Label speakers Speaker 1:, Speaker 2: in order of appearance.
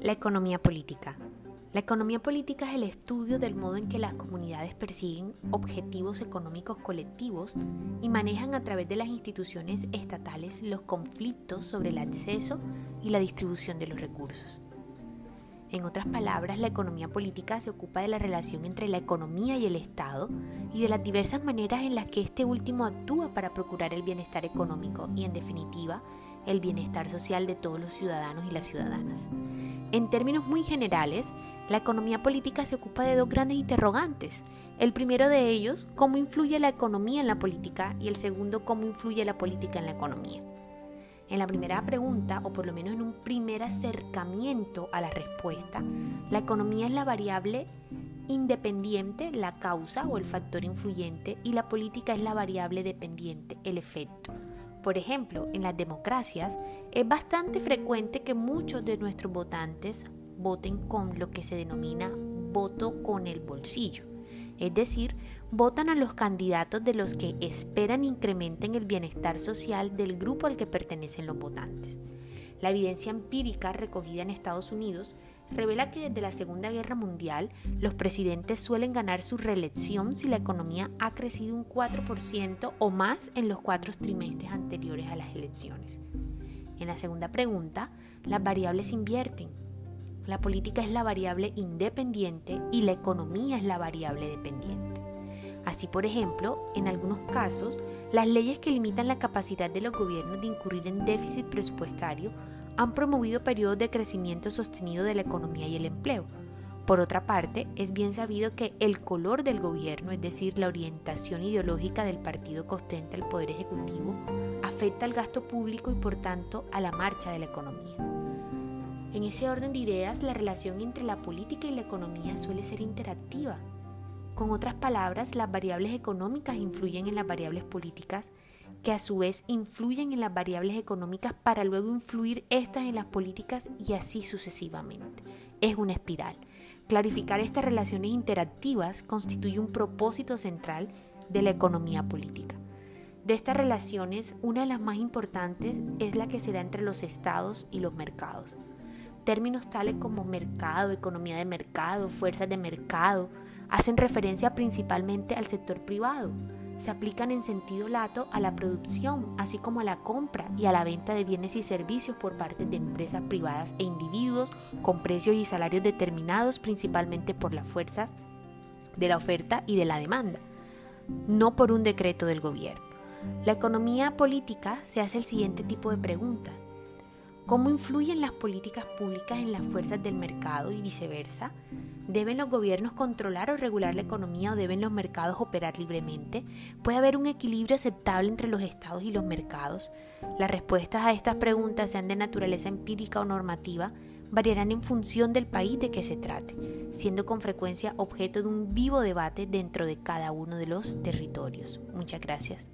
Speaker 1: La economía política. La economía política es el estudio del modo en que las comunidades persiguen objetivos económicos colectivos y manejan a través de las instituciones estatales los conflictos sobre el acceso y la distribución de los recursos. En otras palabras, la economía política se ocupa de la relación entre la economía y el Estado y de las diversas maneras en las que este último actúa para procurar el bienestar económico y, en definitiva, el bienestar social de todos los ciudadanos y las ciudadanas. En términos muy generales, la economía política se ocupa de dos grandes interrogantes. El primero de ellos, cómo influye la economía en la política, y el segundo, cómo influye la política en la economía. En la primera pregunta, o por lo menos en un primer acercamiento a la respuesta, la economía es la variable independiente, la causa o el factor influyente, y la política es la variable dependiente, el efecto. Por ejemplo, en las democracias es bastante frecuente que muchos de nuestros votantes voten con lo que se denomina voto con el bolsillo es decir, votan a los candidatos de los que esperan incrementen el bienestar social del grupo al que pertenecen los votantes. La evidencia empírica recogida en Estados Unidos revela que desde la Segunda Guerra Mundial los presidentes suelen ganar su reelección si la economía ha crecido un 4% o más en los cuatro trimestres anteriores a las elecciones. En la segunda pregunta, las variables invierten la política es la variable independiente y la economía es la variable dependiente. Así, por ejemplo, en algunos casos, las leyes que limitan la capacidad de los gobiernos de incurrir en déficit presupuestario han promovido periodos de crecimiento sostenido de la economía y el empleo. Por otra parte, es bien sabido que el color del gobierno, es decir, la orientación ideológica del partido que ostenta el poder ejecutivo, afecta al gasto público y por tanto a la marcha de la economía. En ese orden de ideas, la relación entre la política y la economía suele ser interactiva. Con otras palabras, las variables económicas influyen en las variables políticas, que a su vez influyen en las variables económicas para luego influir estas en las políticas y así sucesivamente. Es una espiral. Clarificar estas relaciones interactivas constituye un propósito central de la economía política. De estas relaciones, una de las más importantes es la que se da entre los estados y los mercados. Términos tales como mercado, economía de mercado, fuerzas de mercado, hacen referencia principalmente al sector privado. Se aplican en sentido lato a la producción, así como a la compra y a la venta de bienes y servicios por parte de empresas privadas e individuos con precios y salarios determinados principalmente por las fuerzas de la oferta y de la demanda, no por un decreto del gobierno. La economía política se hace el siguiente tipo de preguntas. ¿Cómo influyen las políticas públicas en las fuerzas del mercado y viceversa? ¿Deben los gobiernos controlar o regular la economía o deben los mercados operar libremente? ¿Puede haber un equilibrio aceptable entre los estados y los mercados? Las respuestas a estas preguntas, sean de naturaleza empírica o normativa, variarán en función del país de que se trate, siendo con frecuencia objeto de un vivo debate dentro de cada uno de los territorios. Muchas gracias.